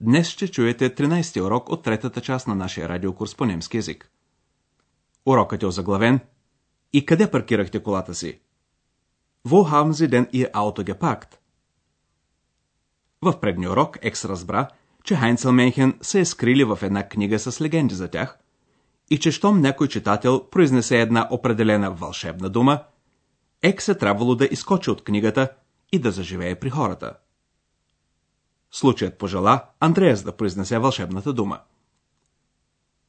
днес ще чуете 13-ти урок от третата част на нашия радиокурс по немски язик. Урокът е озаглавен И къде паркирахте колата си? Wo haben Sie denn Ihr Auto geparkt? В предния урок Екс разбра, че Хайнцел Менхен се е скрили в една книга с легенди за тях и че щом някой читател произнесе една определена вълшебна дума, Екс е трябвало да изкочи от книгата и да заживее при хората. Случаят пожела Андреас да произнесе вълшебната дума.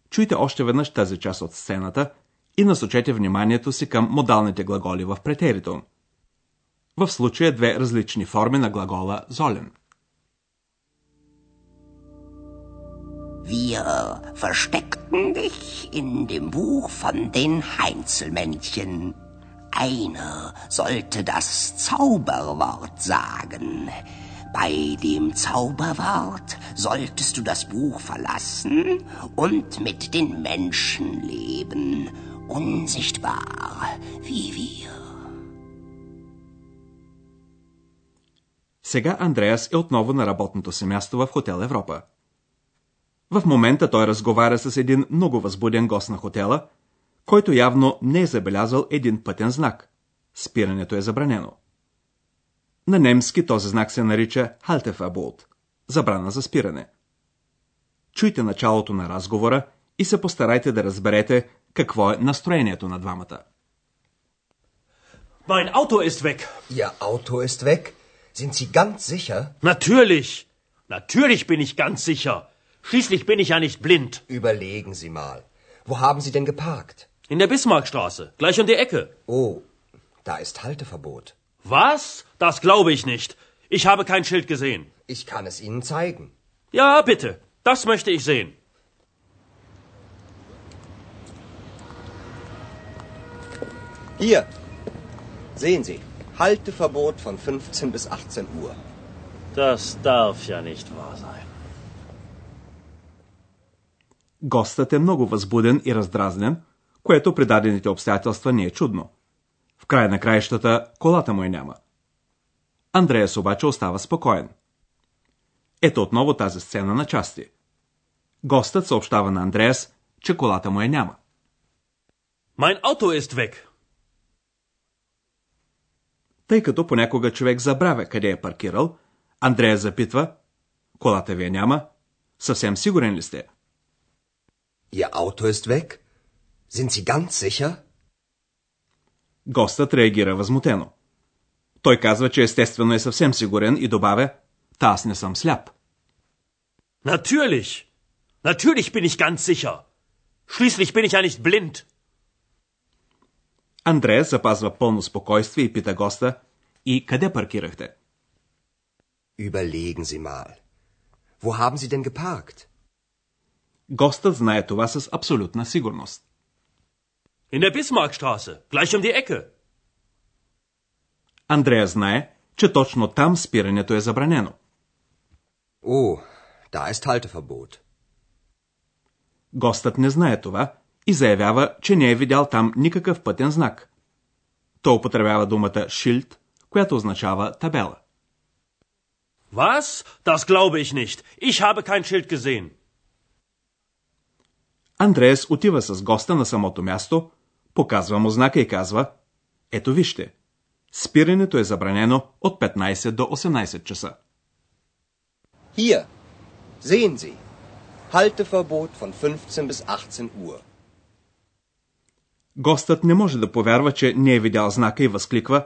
Чуйте още веднъж тази част от сцената и насочете вниманието си към модалните глаголи в претеритон. В случая две различни форми на глагола золен. Wir versteckten dich in dem Buch von den Heinzelmännchen. Einer sollte das Zauberwort sagen. Bei dem Zauberwort solltest du das Buch verlassen und mit den Menschen leben, unsichtbar wie wir. Сега Андреас е отново на работното си място в Хотел Европа. В момента той разговаря с един много възбуден гост на хотела, който явно не е забелязал един пътен знак. Спирането е забранено. На немски този знак се нарича Halteverbot – забрана за спиране. Чуйте началото на разговора и се постарайте да разберете какво е настроението на двамата. Mein Auto ist weg. Ihr Auto ist weg? Sind Sie ganz sicher? Natürlich. Natürlich bin ich ganz sicher. Schließlich bin ich ja nicht blind. Überlegen Sie mal. Wo haben Sie denn geparkt? In der Bismarckstraße, gleich um die Ecke. Oh, da ist Halteverbot. Was? Das glaube ich nicht. Ich habe kein Schild gesehen. Ich kann es Ihnen zeigen. Ja, bitte. Das möchte ich sehen. Hier. Sehen Sie. Halteverbot von 15 bis 18 Uhr. Das darf ja nicht wahr sein. Гостът е много възбуден и раздразнен, което при дадените обстоятелства не е чудно. Края на краищата колата му е няма. Андреас обаче остава спокоен. Ето отново тази сцена на части. Гостът съобщава на Андреас, че колата му е няма. Mein Auto ist weg. Тъй като понякога човек забравя къде е паркирал, Андрея запитва, колата ви я няма, съвсем сигурен ли сте? Ihr Auto ist weg? Sind Sie ganz sicher? Гостът реагира възмутено. Той казва, че естествено е съвсем сигурен и добавя, та аз не съм сляп. Natürlich. Natürlich bin ich ganz sicher. Schließlich bin ich ja nicht blind. Андрея запазва пълно спокойствие и пита госта, и къде паркирахте? Überlegen Sie mal. Wo haben Sie denn geparkt? Гостът знае това с абсолютна сигурност. In der Bismarckstraße, gleich um die Ecke. Андрея знае, че точно там спирането е забранено. Oh, da ist Halteverbot. Гостът не знае това и заявява, че не е видял там никакъв пътен знак. Той употребява думата шилд, която означава табела. Was? Das glaube ich nicht. Ich habe kein Schild gesehen. Андреас отива с госта на самото място, показва му знака и казва Ето вижте, спирането е забранено от 15 до 18 часа. Hier. Sehen Sie. Halteverbot von 15 bis 18 Uhr. Гостът не може да повярва, че не е видял знака и възкликва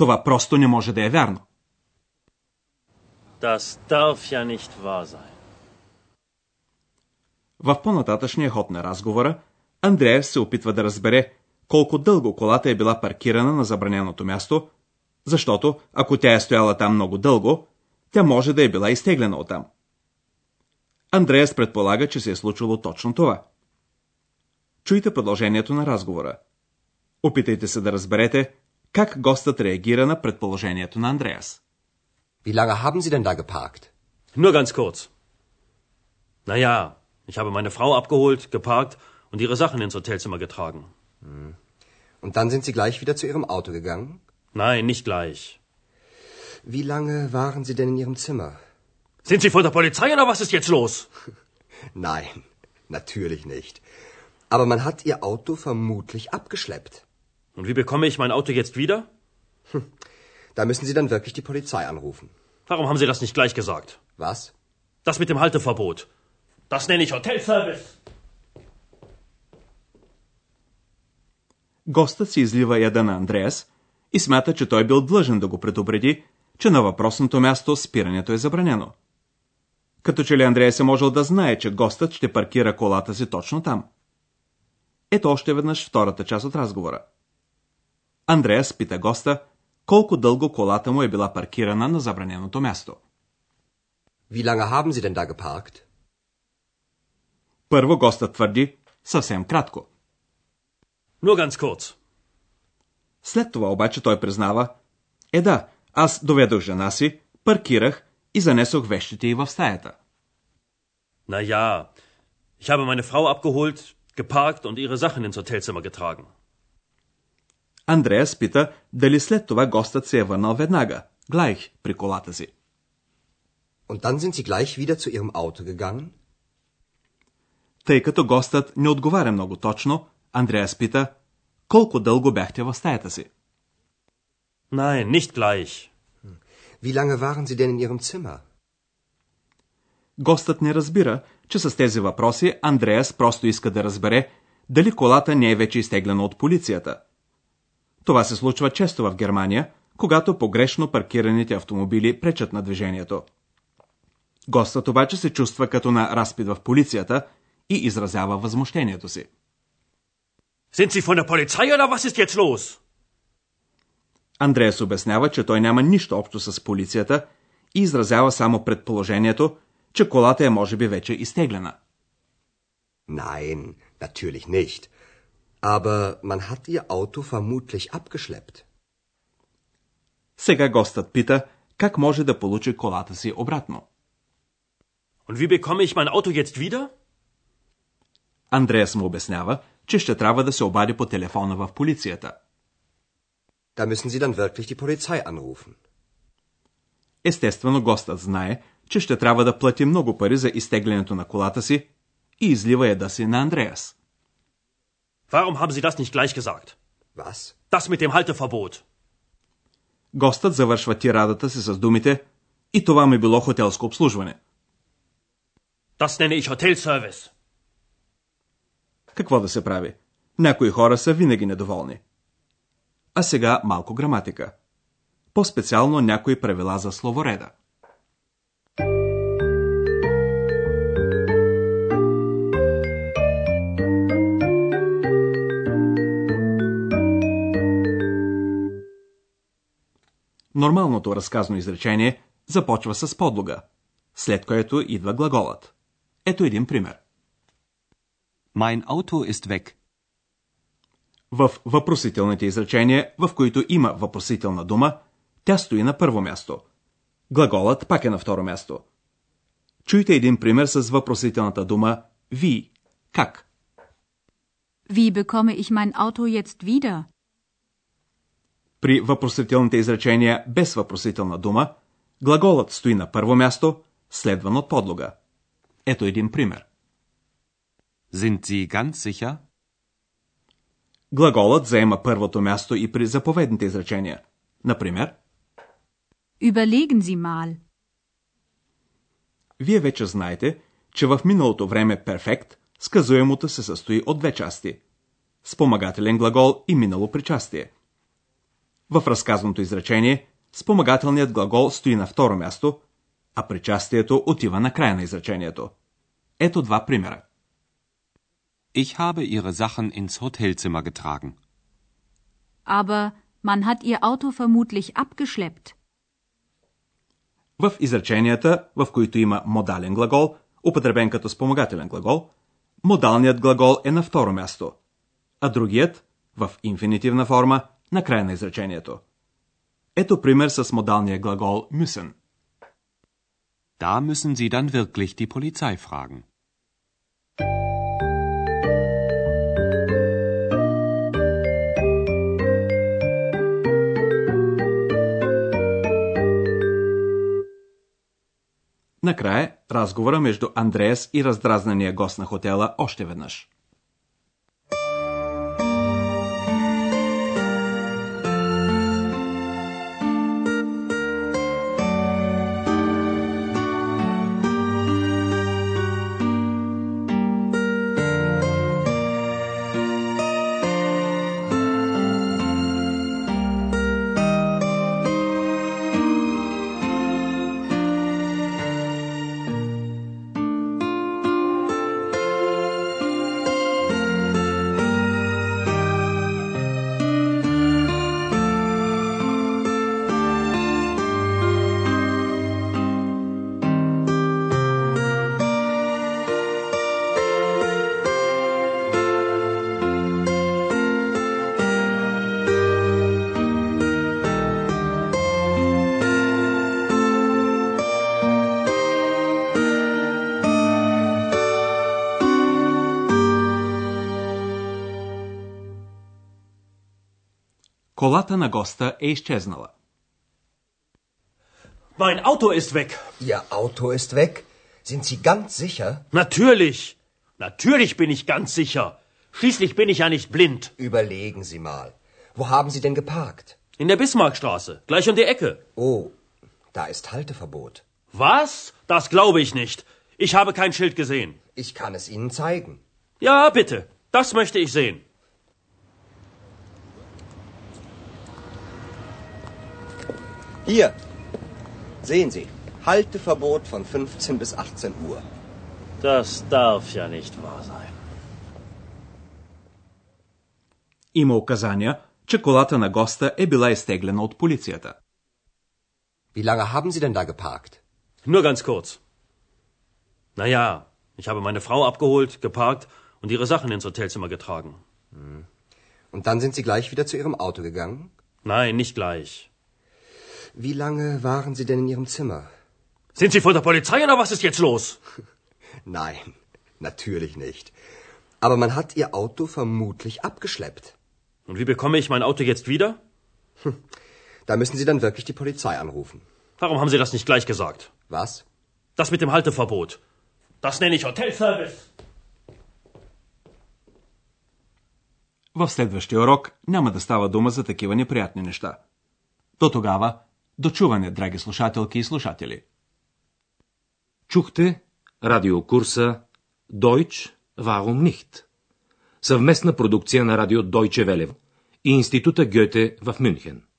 Това просто не може да е вярно. Das darf ja nicht wahr sein. В по-нататъчния ход на разговора, Андреев се опитва да разбере колко дълго колата е била паркирана на забраненото място, защото ако тя е стояла там много дълго, тя може да е била изтеглена оттам. Андреас предполага, че се е случило точно това. Чуйте продължението на разговора. Опитайте се да разберете как гостът реагира на предположението на Андреас. Wie lange haben Sie denn da geparkt? Nur ganz kurz. Naja, ich habe meine Frau abgeholt, geparkt und ihre Sachen ins Hotelzimmer getragen. Und dann sind Sie gleich wieder zu Ihrem Auto gegangen? Nein, nicht gleich. Wie lange waren Sie denn in Ihrem Zimmer? Sind Sie von der Polizei oder was ist jetzt los? Nein, natürlich nicht. Aber man hat Ihr Auto vermutlich abgeschleppt. Und wie bekomme ich mein Auto jetzt wieder? Da müssen Sie dann wirklich die Polizei anrufen. Warum haben Sie das nicht gleich gesagt? Was? Das mit dem Halteverbot. Das nenne ich Hotelservice. Гостът си излива яда на Андреас и смята, че той бил длъжен да го предупреди, че на въпросното място спирането е забранено. Като че ли Андреас е можел да знае, че гостът ще паркира колата си точно там. Ето още веднъж втората част от разговора. Андреас пита госта, колко дълго колата му е била паркирана на забраненото място. Wie lange haben Sie denn da geparkt? Първо гостът твърди съвсем кратко. Nur ganz kurz. След това обаче той признава, е да, аз доведох жена си, паркирах и занесох вещите й в стаята. Na ja, ich habe meine Frau abgeholt, geparkt und ihre Sachen ins Hotelzimmer getragen. Андреас пита дали след това гостът се е върнал веднага, глайх, при колата си. Und dann sind Sie gleich wieder zu Ihrem Auto gegangen? Тъй като гостът не отговаря много точно, Андреас пита, колко дълго бяхте в стаята си. Nein, nicht gleich. Wie lange waren Sie denn in Ihrem Zimmer? Гостът не разбира, че с тези въпроси Андреас просто иска да разбере дали колата не е вече изтеглена от полицията. Това се случва често в Германия, когато погрешно паркираните автомобили пречат на движението. Гостът обаче се чувства като на разпит в полицията и изразява възмущението си. Sind Sie von der Polizei oder was ist jetzt los? Андреас обяснява, че той няма нищо общо с полицията и изразява само предположението, че колата е може би вече изтеглена. Nein, natürlich nicht. Aber man hat Ihr Auto vermutlich abgeschleppt. Сега гостът пита как може да получи колата си обратно. Und wie bekomme ich mein Auto jetzt wieder? Андреас му обяснява, че ще трябва да се обади по телефона в полицията. Da müssen Sie dann wirklich die Polizei anrufen. Естествено, гостът знае, че ще трябва да плати много пари за изтеглянето на колата си и излива яда си на Андреас. Warum haben Sie das nicht gleich gesagt? Was? Das mit dem Halteverbot. Гостът завършва тирадата си с думите и това ми било хотелско обслужване. Das nenne ich Hotelservice. Какво да се прави? Някои хора са винаги недоволни. А сега малко граматика. По-специално някои правила за словореда. Нормалното разказно изречение започва с подлога, след което идва глаголът. Ето един пример. Mein Auto ist weg. В въпросителните изречения, в които има въпросителна дума, тя стои на първо място. Глаголът пак е на второ място. Чуйте един пример с въпросителната дума ви. Как? Wie bekomme ich mein Auto jetzt wieder? При въпросителните изречения без въпросителна дума, глаголът стои на първо място, следван от подлога. Ето един пример. Sind Sie ganz sicher? Глаголът заема първото място и при заповедните изречения. Например, Überlegen Sie mal. вие вече знаете, че в миналото време перфект сказуемото се състои от две части – спомагателен глагол и минало причастие. В разказаното изречение спомагателният глагол стои на второ място, а причастието отива на края на изречението. Ето два примера. Ich habe Ihre Sachen ins Hotelzimmer getragen. Aber man hat Ihr Auto vermutlich abgeschleppt. В изреченията, в които има модален глагол, употребен като спомагателен глагол, модалният глагол е на второ място, а другият в инфинитивна форма на края на изречението. Ето пример с модалния глагол müssen. Da müssen Sie dann wirklich die Polizei fragen. Накрая разговора между Андреас и раздразнения гост на хотела още веднъж. Колата на госта е изчезнала. Mein Auto ist weg. Ihr Auto ist weg? Sind Sie ganz sicher? Natürlich. Natürlich bin ich ganz sicher. Schließlich bin ich ja nicht blind. Überlegen Sie mal. Wo haben Sie denn geparkt? In der Bismarckstraße, gleich um die Ecke. Oh, da ist Halteverbot. Was? Das glaube ich nicht. Ich habe kein Schild gesehen. Ich kann es Ihnen zeigen. Ja, bitte. Das möchte ich sehen. Hier. Sehen Sie. Halteverbot von 15 bis 18 Uhr. Das darf ja nicht wahr sein. Има указания, че колата на госта е била изтеглена от полицията. Wie lange haben Sie denn da geparkt? Nur ganz kurz. Naja, ich habe meine Frau abgeholt, geparkt und ihre Sachen ins Hotelzimmer getragen. Und dann sind Sie gleich wieder zu Ihrem Auto gegangen? Nein, nicht gleich. Wie lange waren Sie denn in Ihrem Zimmer? Sind Sie von der Polizei oder was ist jetzt los? Nein, natürlich nicht. Aber man hat Ihr Auto vermutlich abgeschleppt. Und wie bekomme ich mein Auto jetzt wieder? Da müssen Sie dann wirklich die Polizei anrufen. Warum haben Sie das nicht gleich gesagt? Was? Das mit dem Halteverbot. Das nenne ich Hotelservice. В следващия урок няма да става дума за такива неприятни неща. До тогава, дочуване, драги слушателки и слушатели. Чухте радиокурса Deutsch Warum nicht? Съвместна продукция на радио Deutsche Welle и Института Гьоте в Мюнхен.